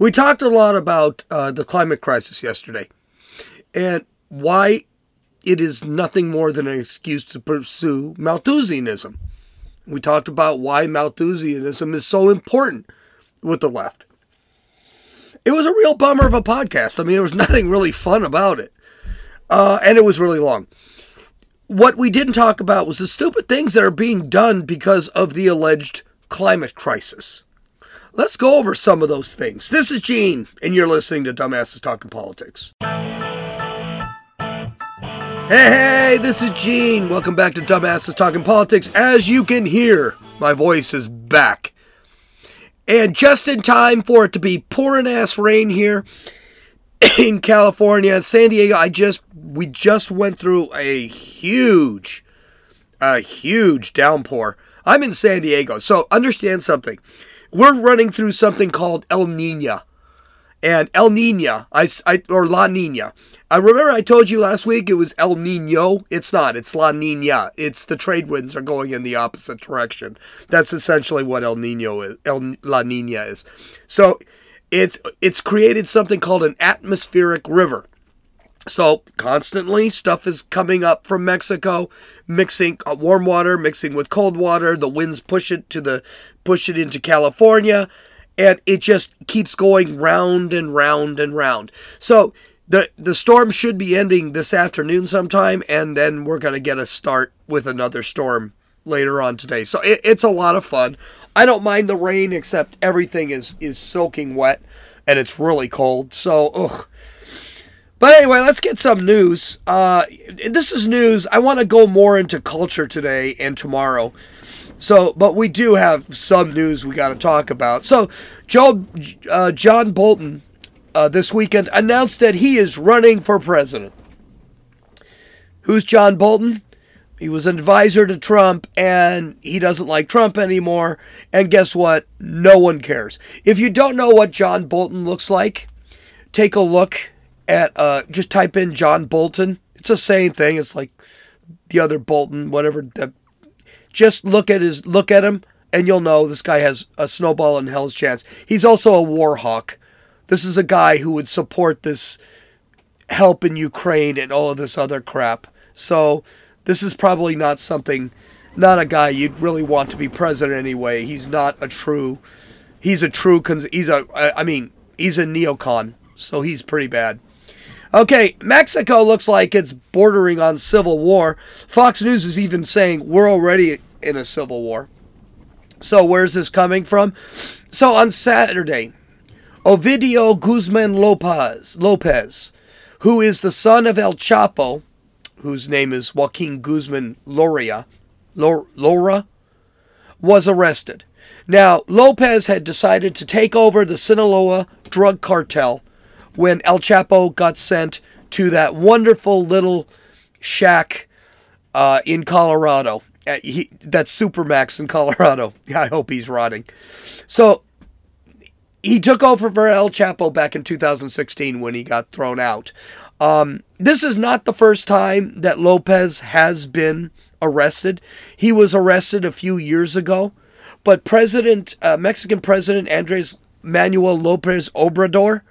We talked a lot about uh, the climate crisis yesterday and why it is nothing more than an excuse to pursue Malthusianism. We talked about why Malthusianism is so important with the left. It was a real bummer of a podcast. I mean, there was nothing really fun about it. Uh, and it was really long. What we didn't talk about was the stupid things that are being done because of the alleged climate crisis. Let's go over some of those things. This is Gene, and you're listening to Dumbasses Talking Politics. Hey, hey, this is Gene. Welcome back to Dumbasses Talking Politics. As you can hear, my voice is back. And just in time for it to be pouring ass rain here in California, San Diego, I just we just went through a huge a huge downpour. I'm in San Diego, so understand something we're running through something called El Nino. And El Nino, I, I, or La Nina. I remember I told you last week it was El Nino. It's not. It's La Nina. It's the trade winds are going in the opposite direction. That's essentially what El Nino is. El La Nina is. So it's it's created something called an atmospheric river. So constantly stuff is coming up from Mexico, mixing uh, warm water, mixing with cold water. The winds push it to the push it into California, and it just keeps going round and round and round. So the the storm should be ending this afternoon sometime, and then we're gonna get a start with another storm later on today. So it, it's a lot of fun. I don't mind the rain, except everything is is soaking wet, and it's really cold. So ugh but anyway, let's get some news. Uh, this is news. I want to go more into culture today and tomorrow. So, but we do have some news we got to talk about. So, Joe, uh, John Bolton uh, this weekend announced that he is running for president. Who's John Bolton? He was an advisor to Trump and he doesn't like Trump anymore. And guess what? No one cares. If you don't know what John Bolton looks like, take a look at uh, just type in John Bolton. It's the same thing. It's like the other Bolton, whatever. The, just look at his look at him, and you'll know this guy has a snowball in hell's chance. He's also a war hawk. This is a guy who would support this help in Ukraine and all of this other crap. So this is probably not something, not a guy you'd really want to be president anyway. He's not a true, he's a true, he's a, I mean, he's a neocon, so he's pretty bad. Okay, Mexico looks like it's bordering on civil war. Fox News is even saying we're already in a civil war. So, where's this coming from? So, on Saturday, Ovidio Guzman Lopez, Lopez, who is the son of El Chapo, whose name is Joaquin Guzman Loria, Lora, was arrested. Now, Lopez had decided to take over the Sinaloa drug cartel when El Chapo got sent to that wonderful little shack uh, in Colorado. Uh, he, that's Supermax in Colorado. I hope he's rotting. So he took over for El Chapo back in 2016 when he got thrown out. Um, this is not the first time that Lopez has been arrested. He was arrested a few years ago, but President, uh, Mexican President Andres Manuel Lopez Obrador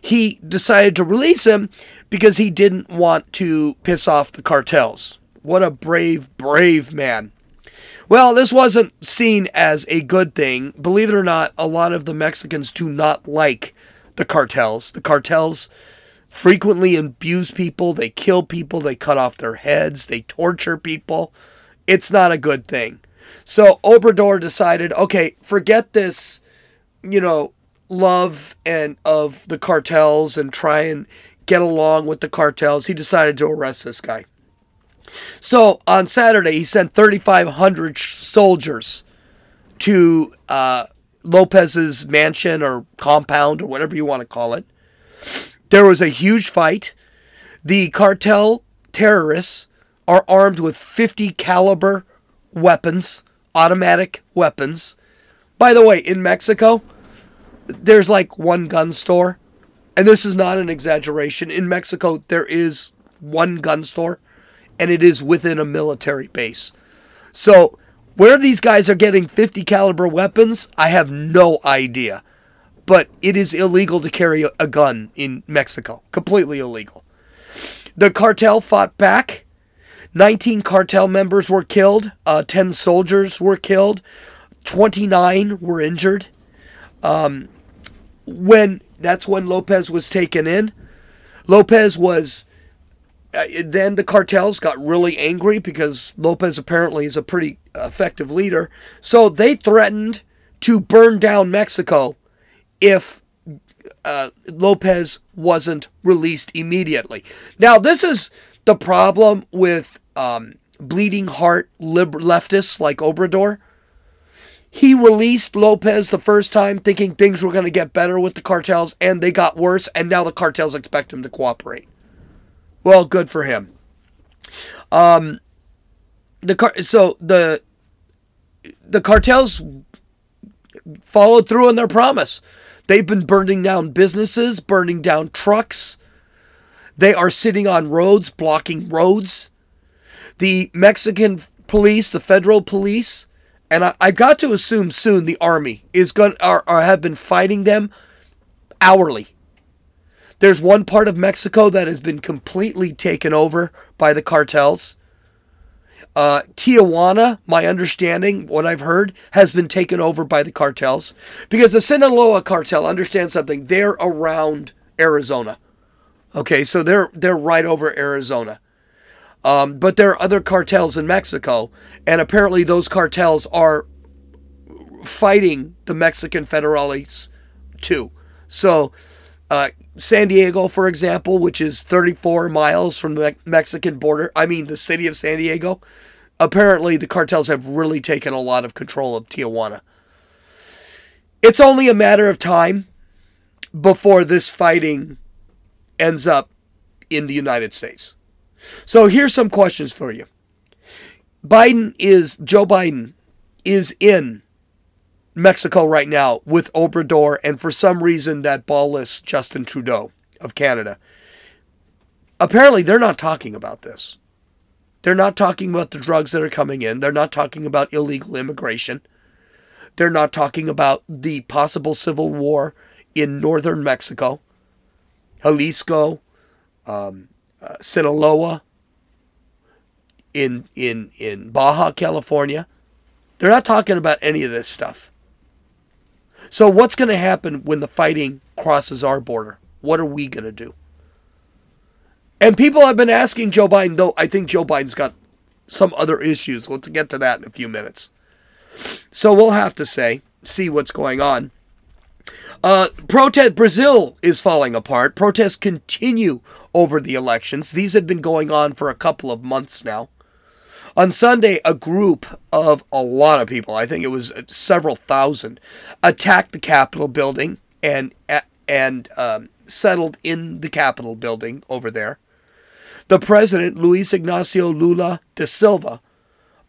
he decided to release him because he didn't want to piss off the cartels. What a brave, brave man. Well, this wasn't seen as a good thing. Believe it or not, a lot of the Mexicans do not like the cartels. The cartels frequently abuse people, they kill people, they cut off their heads, they torture people. It's not a good thing. So Obrador decided, okay, forget this, you know, love and of the cartels and try and get along with the cartels, he decided to arrest this guy. So on Saturday, he sent 3,500 soldiers to uh, Lopez's mansion or compound or whatever you want to call it. There was a huge fight. The cartel terrorists are armed with 50 caliber weapons, automatic weapons. By the way, in Mexico, there's like one gun store, and this is not an exaggeration. In Mexico, there is one gun store, and it is within a military base. So where these guys are getting 50 caliber weapons, I have no idea. but it is illegal to carry a gun in Mexico. Completely illegal. The cartel fought back. 19 cartel members were killed, uh, 10 soldiers were killed, 29 were injured. Um, when that's when Lopez was taken in. Lopez was uh, then the cartels got really angry because Lopez apparently is a pretty effective leader. So they threatened to burn down Mexico if uh, Lopez wasn't released immediately. Now, this is the problem with um, bleeding heart leftists like Obrador. He released Lopez the first time thinking things were going to get better with the cartels, and they got worse, and now the cartels expect him to cooperate. Well, good for him. Um, the car- so the the cartels followed through on their promise. They've been burning down businesses, burning down trucks. They are sitting on roads, blocking roads. The Mexican police, the federal police, and I, I got to assume soon the army is going are, are have been fighting them hourly. There's one part of Mexico that has been completely taken over by the cartels. Uh, Tijuana, my understanding, what I've heard, has been taken over by the cartels because the Sinaloa cartel understands something. They're around Arizona. Okay, so they're they're right over Arizona. Um, but there are other cartels in Mexico, and apparently those cartels are fighting the Mexican federales too. So, uh, San Diego, for example, which is 34 miles from the Mexican border, I mean, the city of San Diego, apparently the cartels have really taken a lot of control of Tijuana. It's only a matter of time before this fighting ends up in the United States. So here's some questions for you. Biden is, Joe Biden is in Mexico right now with Obrador and for some reason that ballless Justin Trudeau of Canada. Apparently, they're not talking about this. They're not talking about the drugs that are coming in. They're not talking about illegal immigration. They're not talking about the possible civil war in northern Mexico, Jalisco, um, Sinaloa, in in in Baja California. They're not talking about any of this stuff. So what's going to happen when the fighting crosses our border? What are we going to do? And people have been asking Joe Biden, though I think Joe Biden's got some other issues. We'll get to that in a few minutes. So we'll have to say, see what's going on. Uh, protest Brazil is falling apart. Protests continue over the elections. These have been going on for a couple of months now. On Sunday, a group of a lot of people, I think it was several thousand, attacked the Capitol building and and um, settled in the Capitol building over there. The president, Luiz Ignacio Lula da Silva,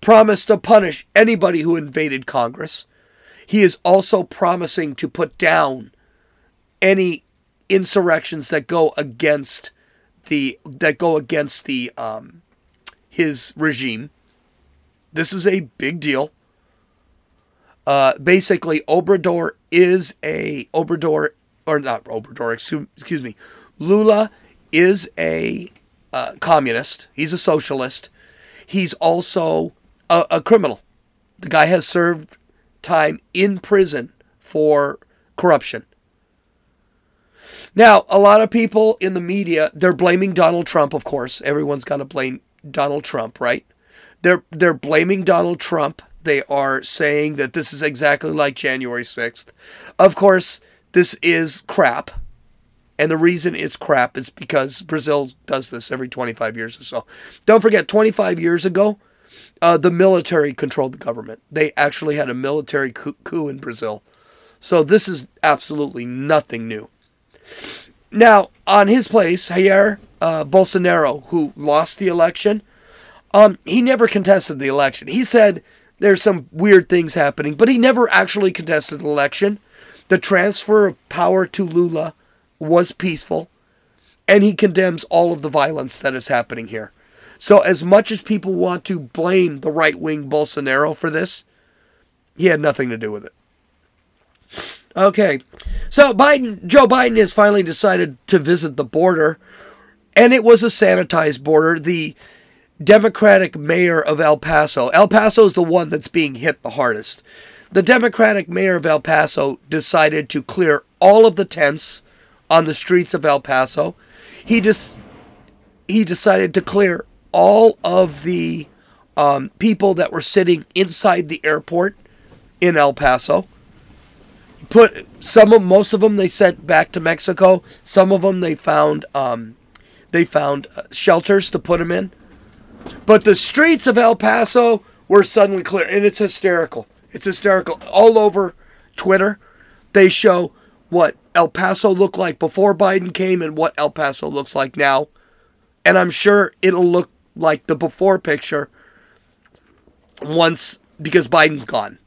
promised to punish anybody who invaded Congress. He is also promising to put down any insurrections that go against the that go against the um, his regime. This is a big deal. Uh, basically, Obrador is a Obrador or not Obrador. Excuse, excuse me. Lula is a uh, communist. He's a socialist. He's also a, a criminal. The guy has served time in prison for corruption. Now, a lot of people in the media, they're blaming Donald Trump, of course. Everyone's got to blame Donald Trump, right? They're they're blaming Donald Trump. They are saying that this is exactly like January 6th. Of course, this is crap. And the reason it's crap is because Brazil does this every 25 years or so. Don't forget, 25 years ago, uh, the military controlled the government. They actually had a military coup, in Brazil. So this is absolutely nothing new. Now, on his place, Jair uh, Bolsonaro, who lost the election, um, he never contested the election. He said there's some weird things happening, but he never actually contested the election. The transfer of power to Lula was peaceful, and he condemns all of the violence that is happening here. So, as much as people want to blame the right wing Bolsonaro for this, he had nothing to do with it. Okay. So Biden, Joe Biden has finally decided to visit the border, and it was a sanitized border. The Democratic mayor of El Paso, El Paso is the one that's being hit the hardest. The Democratic mayor of El Paso decided to clear all of the tents on the streets of El Paso. He just he decided to clear all of the um, people that were sitting inside the airport in El Paso. Put some of most of them they sent back to Mexico. Some of them they found um, they found uh, shelters to put them in. But the streets of El Paso were suddenly clear, and it's hysterical. It's hysterical. All over Twitter, they show what El Paso looked like before Biden came and what El Paso looks like now. And I'm sure it'll look like the before picture once because Biden's gone.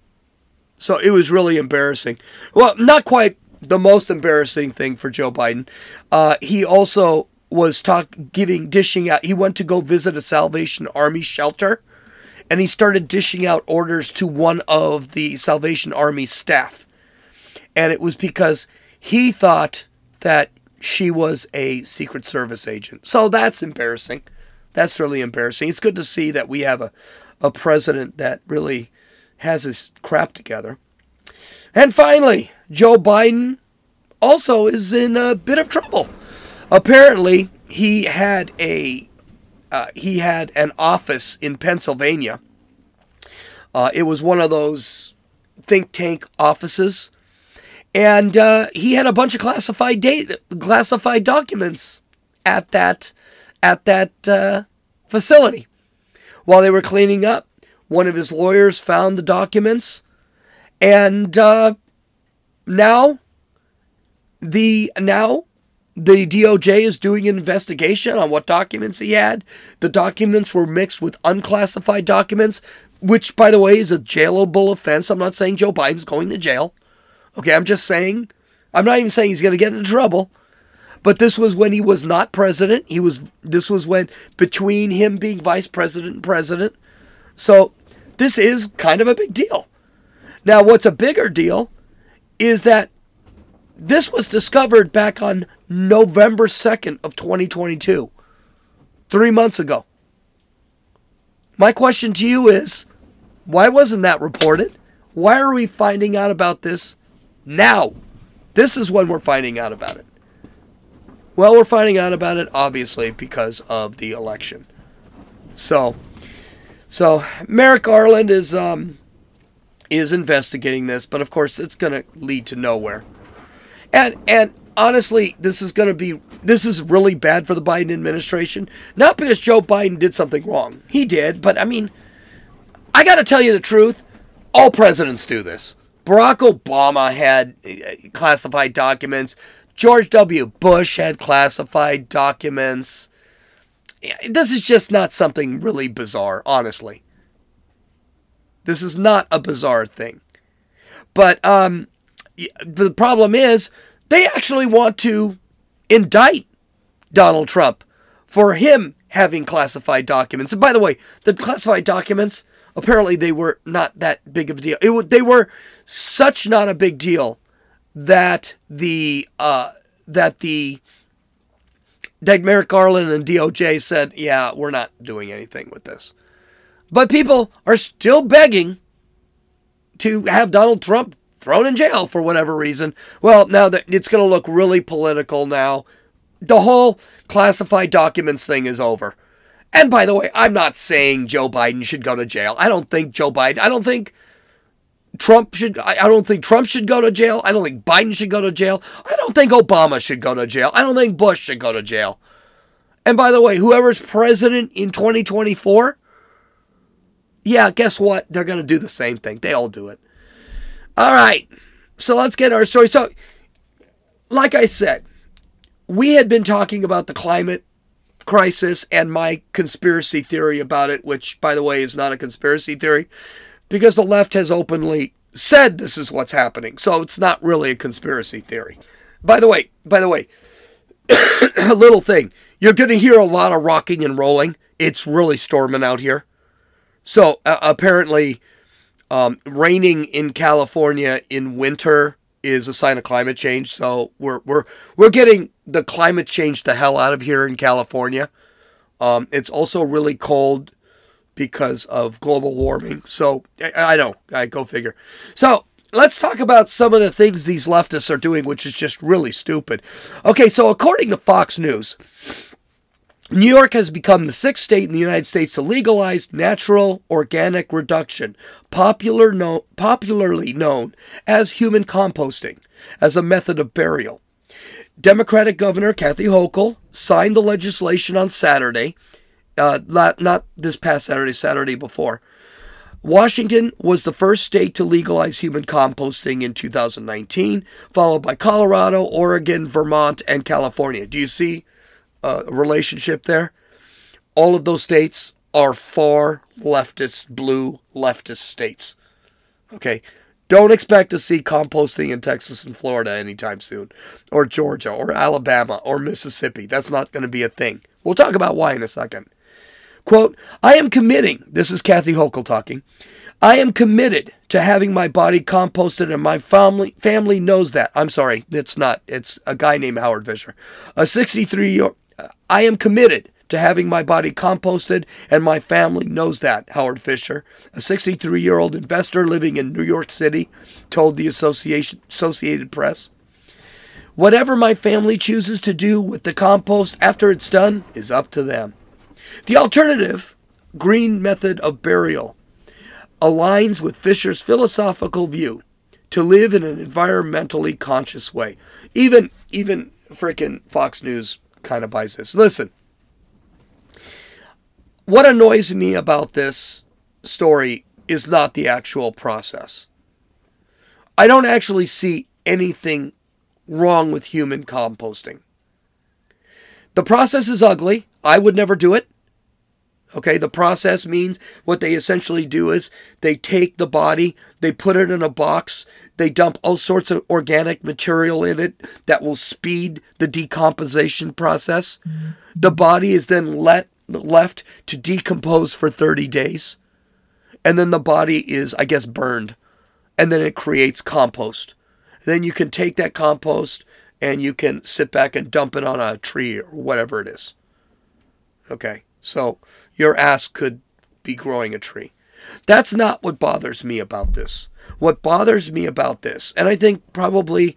So it was really embarrassing. Well, not quite the most embarrassing thing for Joe Biden. Uh, he also was talk giving dishing out. He went to go visit a Salvation Army shelter, and he started dishing out orders to one of the Salvation Army staff, and it was because he thought that she was a Secret Service agent. So that's embarrassing. That's really embarrassing. It's good to see that we have a, a president that really has his crap together. And finally, Joe Biden also is in a bit of trouble. Apparently, he had a uh, he had an office in Pennsylvania. Uh, it was one of those think tank offices, and uh, he had a bunch of classified data, classified documents at that at that uh, facility. While they were cleaning up, one of his lawyers found the documents, and uh, now the now the DOJ is doing an investigation on what documents he had. The documents were mixed with unclassified documents, which, by the way, is a jailable offense. I'm not saying Joe Biden's going to jail. Okay, I'm just saying, I'm not even saying he's going to get into trouble. But this was when he was not president. He was. This was when between him being vice president and president. So this is kind of a big deal. Now, what's a bigger deal is that this was discovered back on November 2nd of 2022, three months ago. My question to you is why wasn't that reported? Why are we finding out about this now? This is when we're finding out about it. Well, we're finding out about it obviously because of the election. So, so Merrick Garland is um, is investigating this, but of course it's going to lead to nowhere. And and honestly, this is going to be this is really bad for the Biden administration. Not because Joe Biden did something wrong. He did, but I mean, I got to tell you the truth. All presidents do this. Barack Obama had uh, classified documents. George W. Bush had classified documents. This is just not something really bizarre, honestly. This is not a bizarre thing. But um, the problem is they actually want to indict Donald Trump for him having classified documents. And by the way, the classified documents apparently they were not that big of a deal. It, they were such not a big deal that the uh, that the that Merrick Garland and DOJ said, "Yeah, we're not doing anything with this." But people are still begging to have Donald Trump thrown in jail for whatever reason. Well, now that it's going to look really political now. The whole classified documents thing is over. And by the way, I'm not saying Joe Biden should go to jail. I don't think Joe Biden, I don't think Trump should, I don't think Trump should go to jail. I don't think Biden should go to jail. I don't think Obama should go to jail. I don't think Bush should go to jail. And by the way, whoever's president in 2024, yeah, guess what? They're going to do the same thing. They all do it. All right. So let's get our story. So, like I said, we had been talking about the climate crisis and my conspiracy theory about it, which, by the way, is not a conspiracy theory because the left has openly said this is what's happening. So it's not really a conspiracy theory. By the way, by the way, a little thing. You're going to hear a lot of rocking and rolling. It's really storming out here. So uh, apparently, um, raining in California in winter is a sign of climate change. So we're we're we're getting the climate change the hell out of here in California. Um, it's also really cold because of global warming. So I, know, I go figure. So let's talk about some of the things these leftists are doing, which is just really stupid. Okay, so according to Fox News, New York has become the sixth state in the United States to legalize natural organic reduction, popular no, popularly known as human composting, as a method of burial. Democratic Governor Kathy Hochul signed the legislation on Saturday, uh, not, not this past Saturday, Saturday before. Washington was the first state to legalize human composting in 2019, followed by Colorado, Oregon, Vermont, and California. Do you see a relationship there? All of those states are far leftist, blue leftist states. Okay. Don't expect to see composting in Texas and Florida anytime soon, or Georgia, or Alabama, or Mississippi. That's not going to be a thing. We'll talk about why in a second. Quote, I am committing, this is Kathy Hochul talking, I am committed to having my body composted and my family family knows that. I'm sorry, it's not. It's a guy named Howard Fisher. A 63 year I am committed to having my body composted and my family knows that, Howard Fisher, a 63-year-old investor living in New York City, told the Association Associated Press. Whatever my family chooses to do with the compost after it's done is up to them. The alternative, green method of burial, aligns with Fisher's philosophical view to live in an environmentally conscious way. Even even frickin' Fox News kind of buys this. Listen, what annoys me about this story is not the actual process. I don't actually see anything wrong with human composting. The process is ugly. I would never do it. Okay, the process means what they essentially do is they take the body, they put it in a box, they dump all sorts of organic material in it that will speed the decomposition process. Mm-hmm. The body is then let left to decompose for 30 days. And then the body is, I guess, burned. And then it creates compost. Then you can take that compost and you can sit back and dump it on a tree or whatever it is. Okay, so your ass could be growing a tree. That's not what bothers me about this. What bothers me about this, and I think probably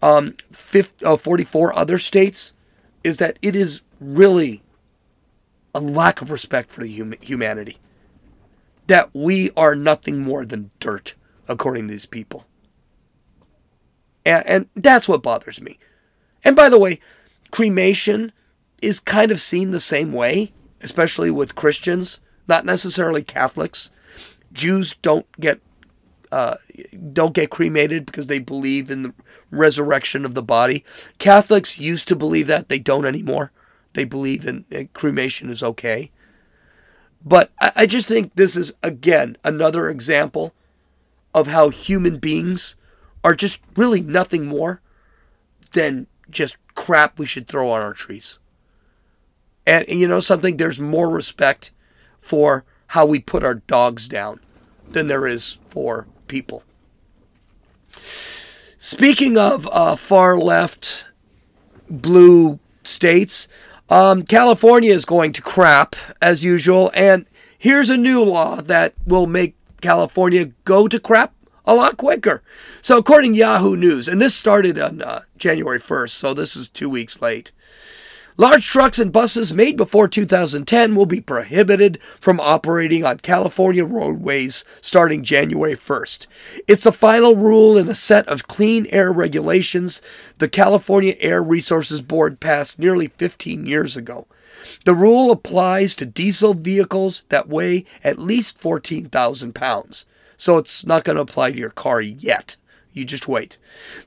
um, 50, uh, 44 other states, is that it is really a lack of respect for the hum- humanity. That we are nothing more than dirt, according to these people. And, and that's what bothers me. And by the way, cremation is kind of seen the same way, especially with Christians, not necessarily Catholics. Jews don't get uh, don't get cremated because they believe in the resurrection of the body. Catholics used to believe that; they don't anymore. They believe in, in cremation is okay. But I, I just think this is again another example of how human beings are just really nothing more than just crap we should throw on our trees. And, you know something? There's more respect for how we put our dogs down than there is for people. Speaking of uh, far left blue states, um, California is going to crap as usual, and here's a new law that will make California go to crap a lot quicker. So, according to Yahoo News, and this started on uh, January 1st, so this is two weeks late. Large trucks and buses made before 2010 will be prohibited from operating on California roadways starting January 1st. It's the final rule in a set of clean air regulations the California Air Resources Board passed nearly 15 years ago. The rule applies to diesel vehicles that weigh at least 14,000 pounds, so it's not going to apply to your car yet. You just wait.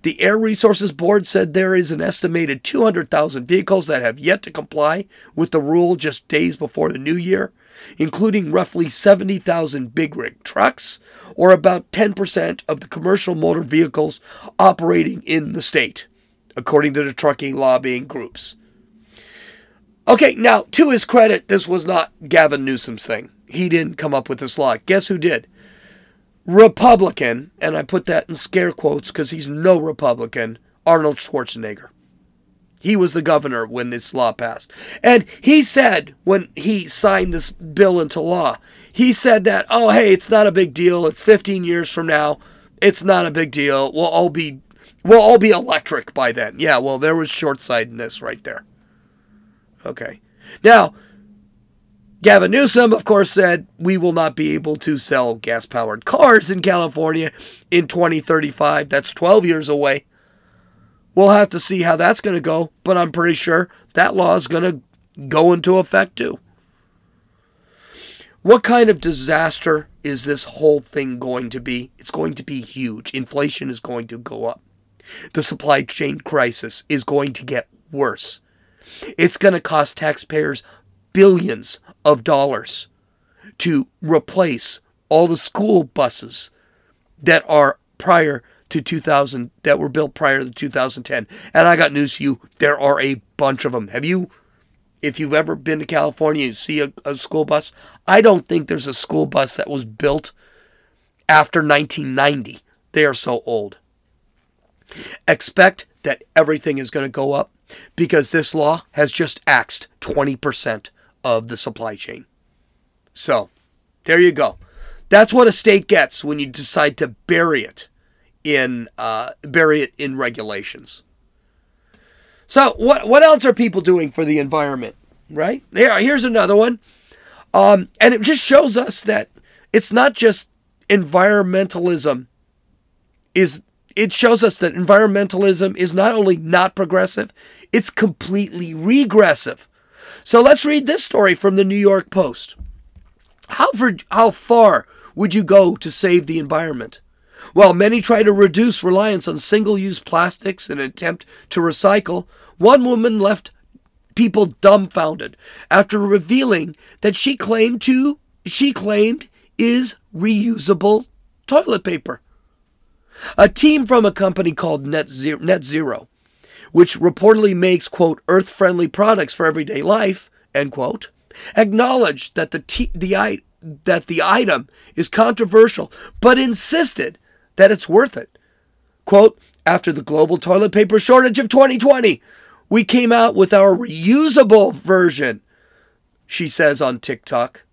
The Air Resources Board said there is an estimated 200,000 vehicles that have yet to comply with the rule just days before the new year, including roughly 70,000 big rig trucks, or about 10% of the commercial motor vehicles operating in the state, according to the trucking lobbying groups. Okay, now, to his credit, this was not Gavin Newsom's thing. He didn't come up with this law. Guess who did? Republican, and I put that in scare quotes because he's no Republican, Arnold Schwarzenegger. He was the governor when this law passed. And he said, when he signed this bill into law, he said that, oh, hey, it's not a big deal. It's 15 years from now. It's not a big deal. We'll all be, we'll all be electric by then. Yeah, well, there was short sightedness right there. Okay. Now, Gavin Newsom, of course, said we will not be able to sell gas powered cars in California in 2035. That's 12 years away. We'll have to see how that's going to go, but I'm pretty sure that law is going to go into effect too. What kind of disaster is this whole thing going to be? It's going to be huge. Inflation is going to go up. The supply chain crisis is going to get worse. It's going to cost taxpayers billions of dollars to replace all the school buses that are prior to 2000 that were built prior to 2010. And I got news for you, there are a bunch of them. Have you if you've ever been to California and see a, a school bus, I don't think there's a school bus that was built after 1990. They are so old. Expect that everything is going to go up because this law has just axed 20% of the supply chain. So, there you go. That's what a state gets when you decide to bury it in uh, bury it in regulations. So, what what else are people doing for the environment? Right? Here, here's another one, um, and it just shows us that it's not just environmentalism. Is it shows us that environmentalism is not only not progressive, it's completely regressive. So let's read this story from the New York Post. How, for, how far would you go to save the environment? While many try to reduce reliance on single use plastics in an attempt to recycle, one woman left people dumbfounded after revealing that she claimed to she claimed is reusable toilet paper. A team from a company called Net Zero, Net Zero which reportedly makes, quote, earth friendly products for everyday life, end quote, acknowledged that the, t- the, that the item is controversial, but insisted that it's worth it. Quote, after the global toilet paper shortage of 2020, we came out with our reusable version, she says on TikTok.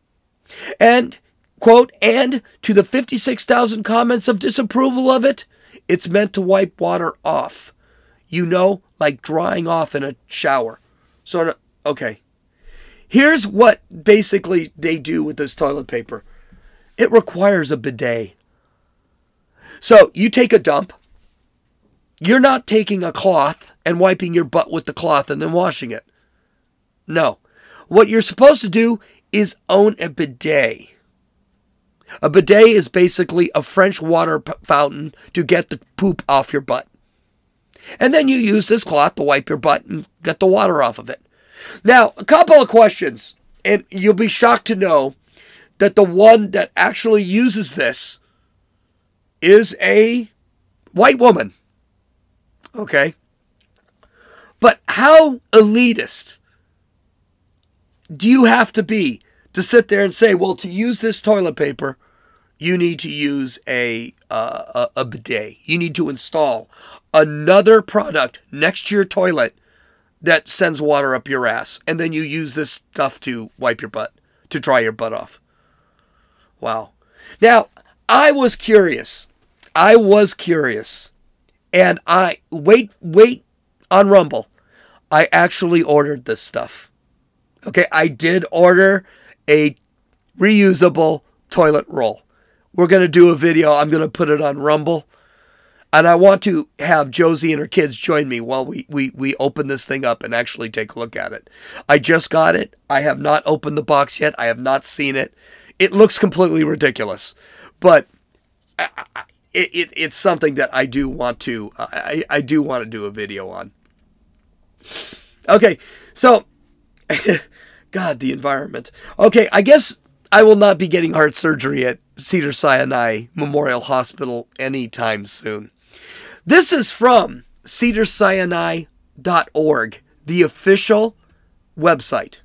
And, quote, and to the 56,000 comments of disapproval of it, it's meant to wipe water off you know, like drying off in a shower. Sort of, okay. Here's what basically they do with this toilet paper it requires a bidet. So you take a dump. You're not taking a cloth and wiping your butt with the cloth and then washing it. No. What you're supposed to do is own a bidet. A bidet is basically a French water p- fountain to get the poop off your butt. And then you use this cloth to wipe your butt and get the water off of it. Now, a couple of questions, and you'll be shocked to know that the one that actually uses this is a white woman. Okay? But how elitist do you have to be to sit there and say, well, to use this toilet paper, you need to use a, uh, a, a bidet. You need to install another product next to your toilet that sends water up your ass, and then you use this stuff to wipe your butt, to dry your butt off. Wow. Now, I was curious. I was curious. And I wait wait on Rumble. I actually ordered this stuff. Okay, I did order a reusable toilet roll. We're going to do a video. I'm going to put it on Rumble. And I want to have Josie and her kids join me while we, we, we open this thing up and actually take a look at it. I just got it. I have not opened the box yet. I have not seen it. It looks completely ridiculous, but I, I, it, it's something that I do want to I, I do want to do a video on. Okay, so God, the environment. Okay, I guess I will not be getting heart surgery at Cedar Sinai Memorial Hospital anytime soon. This is from cedarsinai.org, the official website.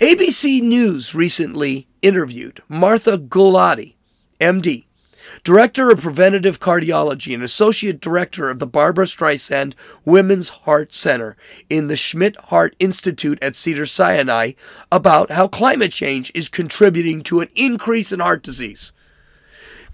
ABC News recently interviewed Martha Gulati, MD, Director of Preventative Cardiology and Associate Director of the Barbra Streisand Women's Heart Center in the Schmidt Heart Institute at Cedar Sinai, about how climate change is contributing to an increase in heart disease.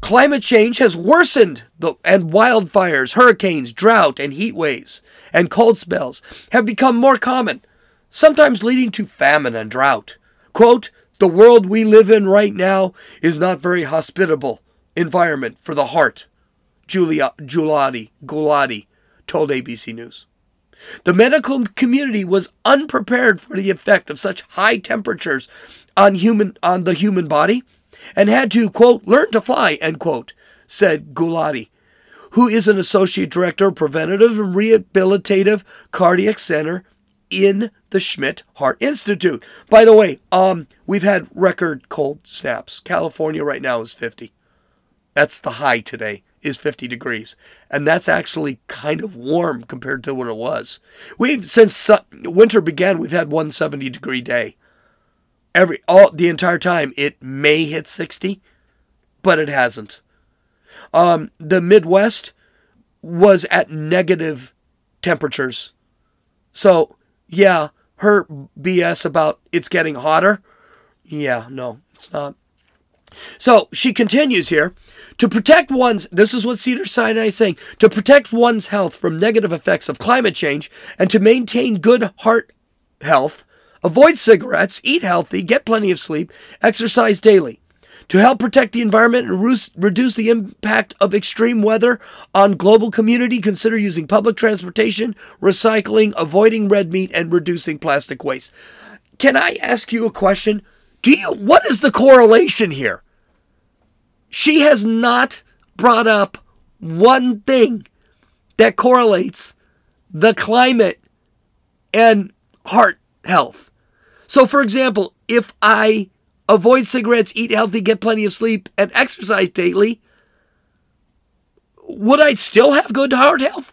Climate change has worsened, the, and wildfires, hurricanes, drought, and heat waves and cold spells have become more common, sometimes leading to famine and drought. Quote, the world we live in right now is not very hospitable environment for the heart, Julia Giulotti, Gulati told ABC News. The medical community was unprepared for the effect of such high temperatures on human on the human body and had to quote learn to fly end quote said Gulati who is an associate director of preventative and rehabilitative cardiac center in the Schmidt Heart Institute. By the way, um, we've had record cold snaps. California right now is 50. That's the high today is 50 degrees, and that's actually kind of warm compared to what it was. We've since winter began, we've had 170 degree day. Every all the entire time it may hit 60, but it hasn't. Um, the Midwest was at negative temperatures. So yeah, her BS about it's getting hotter. Yeah, no, it's not. So she continues here to protect one's, this is what Cedar Sinai is saying, to protect one's health from negative effects of climate change and to maintain good heart health, avoid cigarettes, eat healthy, get plenty of sleep, exercise daily. To help protect the environment and reduce the impact of extreme weather on global community, consider using public transportation, recycling, avoiding red meat, and reducing plastic waste. Can I ask you a question? Do you what is the correlation here? She has not brought up one thing that correlates the climate and heart health. So for example, if I avoid cigarettes, eat healthy, get plenty of sleep, and exercise daily, would I still have good heart health?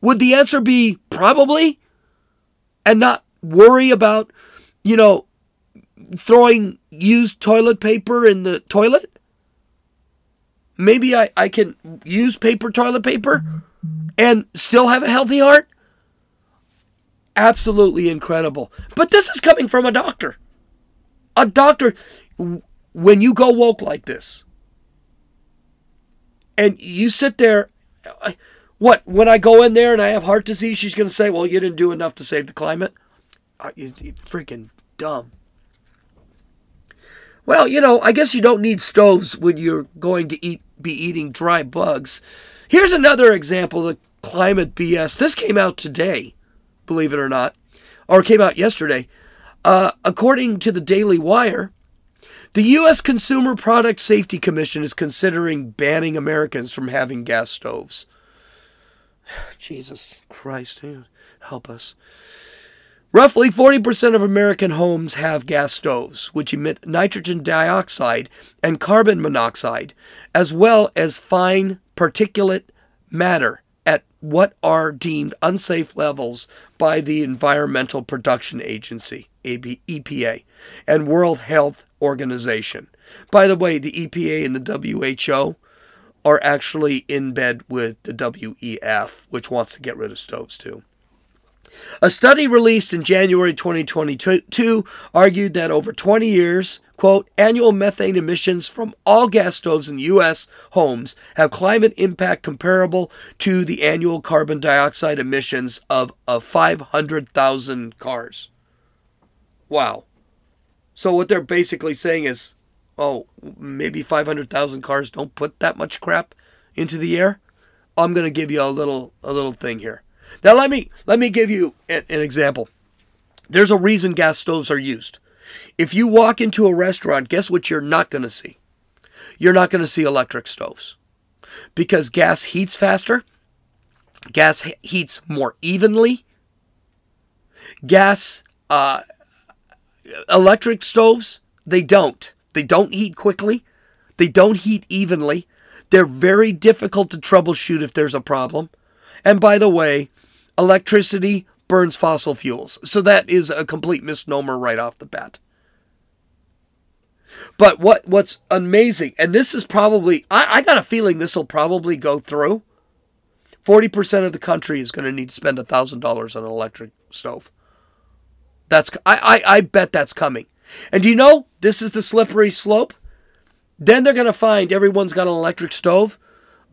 Would the answer be probably? And not worry about, you know, throwing used toilet paper in the toilet? Maybe I, I can use paper toilet paper and still have a healthy heart? Absolutely incredible. But this is coming from a doctor. A doctor, when you go woke like this, and you sit there, what, when I go in there and I have heart disease, she's going to say, well, you didn't do enough to save the climate? Uh, You're freaking dumb. Well, you know, I guess you don't need stoves when you're going to eat be eating dry bugs. Here's another example of climate BS. This came out today, believe it or not, or came out yesterday. Uh, according to the Daily Wire, the U.S. Consumer Product Safety Commission is considering banning Americans from having gas stoves. Jesus Christ, help us. Roughly 40% of American homes have gas stoves, which emit nitrogen dioxide and carbon monoxide, as well as fine particulate matter at what are deemed unsafe levels by the Environmental Production Agency. EPA, and World Health Organization. By the way, the EPA and the WHO are actually in bed with the WEF, which wants to get rid of stoves too. A study released in January 2022 argued that over 20 years, quote, annual methane emissions from all gas stoves in U.S. homes have climate impact comparable to the annual carbon dioxide emissions of, of 500,000 cars. Wow. So what they're basically saying is, oh, maybe 500,000 cars don't put that much crap into the air. I'm going to give you a little a little thing here. Now let me let me give you an, an example. There's a reason gas stoves are used. If you walk into a restaurant, guess what you're not going to see? You're not going to see electric stoves. Because gas heats faster, gas heats more evenly, gas uh, electric stoves, they don't. They don't heat quickly. They don't heat evenly. They're very difficult to troubleshoot if there's a problem. And by the way, electricity burns fossil fuels. So that is a complete misnomer right off the bat. But what what's amazing, and this is probably I, I got a feeling this will probably go through. Forty percent of the country is going to need to spend thousand dollars on an electric stove. That's I, I I bet that's coming. And do you know this is the slippery slope? Then they're going to find everyone's got an electric stove,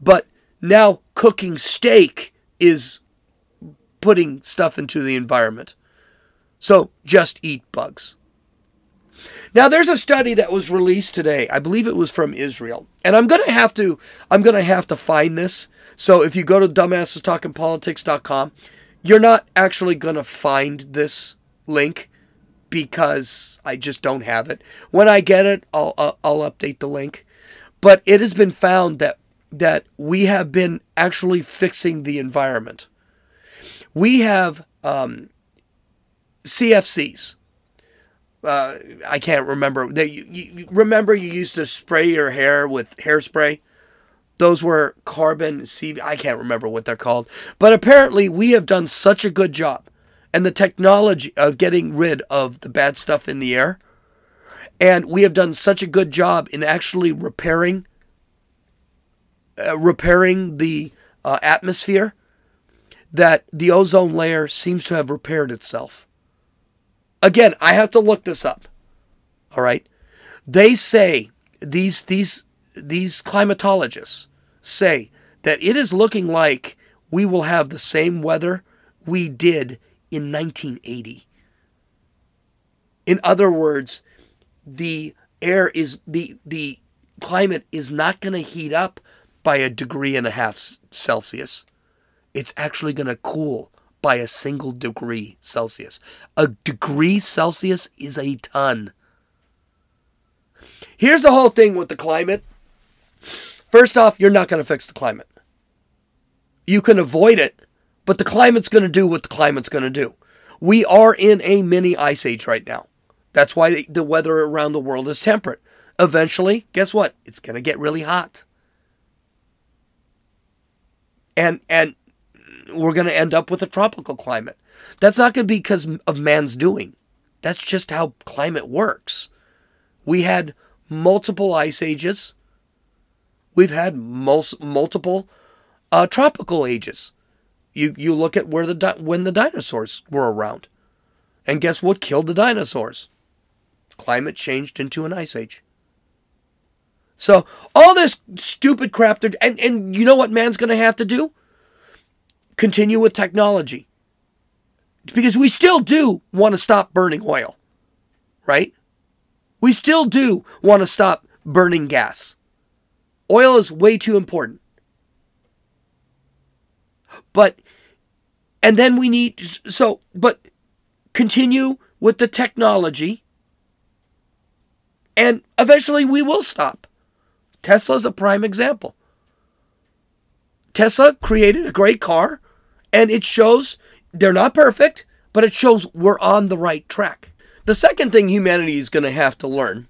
but now cooking steak is putting stuff into the environment. So just eat bugs. Now there's a study that was released today. I believe it was from Israel. And I'm going to have to I'm going to have to find this. So if you go to dumbassestalkingpolitics.com, you're not actually going to find this link because I just don't have it. When I get it, I'll, I'll, I'll update the link. But it has been found that that we have been actually fixing the environment. We have um, CFCs. Uh, I can't remember. They, you, you, remember you used to spray your hair with hairspray? Those were carbon CV. I can't remember what they're called. But apparently, we have done such a good job and the technology of getting rid of the bad stuff in the air. And we have done such a good job in actually repairing uh, repairing the uh, atmosphere that the ozone layer seems to have repaired itself. Again, I have to look this up. All right? They say these these these climatologists say that it is looking like we will have the same weather we did in 1980. In other words, the air is the the climate is not going to heat up by a degree and a half Celsius. It's actually going to cool by a single degree Celsius. A degree Celsius is a ton. Here's the whole thing with the climate. First off, you're not going to fix the climate. You can avoid it but the climate's going to do what the climate's going to do. We are in a mini ice age right now. That's why the weather around the world is temperate. Eventually, guess what? It's going to get really hot. And and we're going to end up with a tropical climate. That's not going to be because of man's doing. That's just how climate works. We had multiple ice ages. We've had mul- multiple uh, tropical ages. You you look at where the di- when the dinosaurs were around, and guess what killed the dinosaurs? Climate changed into an ice age. So all this stupid crap, and and you know what man's going to have to do? Continue with technology, because we still do want to stop burning oil, right? We still do want to stop burning gas. Oil is way too important. But, and then we need, so, but continue with the technology, and eventually we will stop. Tesla's a prime example. Tesla created a great car, and it shows they're not perfect, but it shows we're on the right track. The second thing humanity is going to have to learn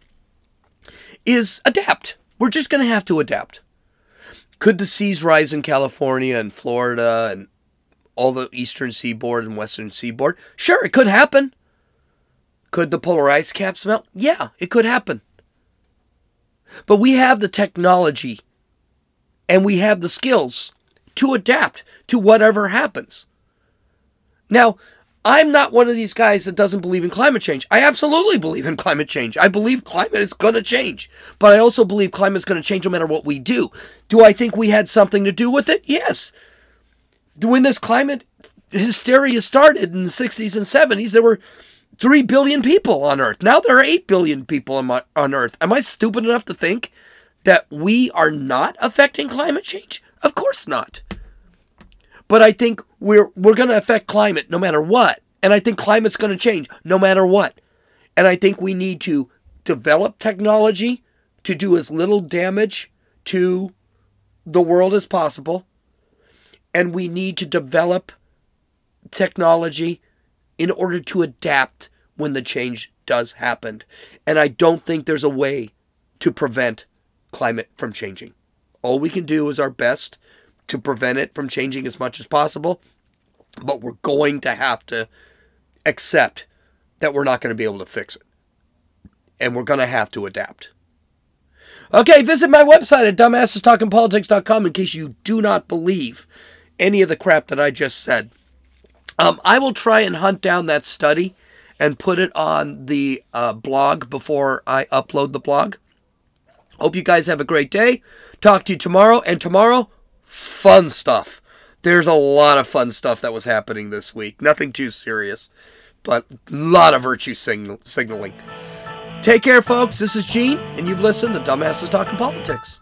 is adapt. We're just going to have to adapt. Could the seas rise in California and Florida and all the eastern seaboard and western seaboard? Sure, it could happen. Could the polar ice caps melt? Yeah, it could happen. But we have the technology and we have the skills to adapt to whatever happens. Now, I'm not one of these guys that doesn't believe in climate change. I absolutely believe in climate change. I believe climate is going to change. But I also believe climate is going to change no matter what we do. Do I think we had something to do with it? Yes. When this climate hysteria started in the 60s and 70s, there were 3 billion people on Earth. Now there are 8 billion people on Earth. Am I stupid enough to think that we are not affecting climate change? Of course not. But I think we're we're going to affect climate no matter what. And I think climate's going to change no matter what. And I think we need to develop technology to do as little damage to the world as possible. And we need to develop technology in order to adapt when the change does happen. And I don't think there's a way to prevent climate from changing. All we can do is our best to prevent it from changing as much as possible. But we're going to have to accept that we're not going to be able to fix it. and we're going to have to adapt. Okay, visit my website at dumbassestalkingpolitics.com in case you do not believe any of the crap that I just said. Um, I will try and hunt down that study and put it on the uh, blog before I upload the blog. Hope you guys have a great day. Talk to you tomorrow. And tomorrow, fun stuff. There's a lot of fun stuff that was happening this week. Nothing too serious, but a lot of virtue signal- signaling. Take care, folks. This is Gene, and you've listened to Dumbasses Talking Politics.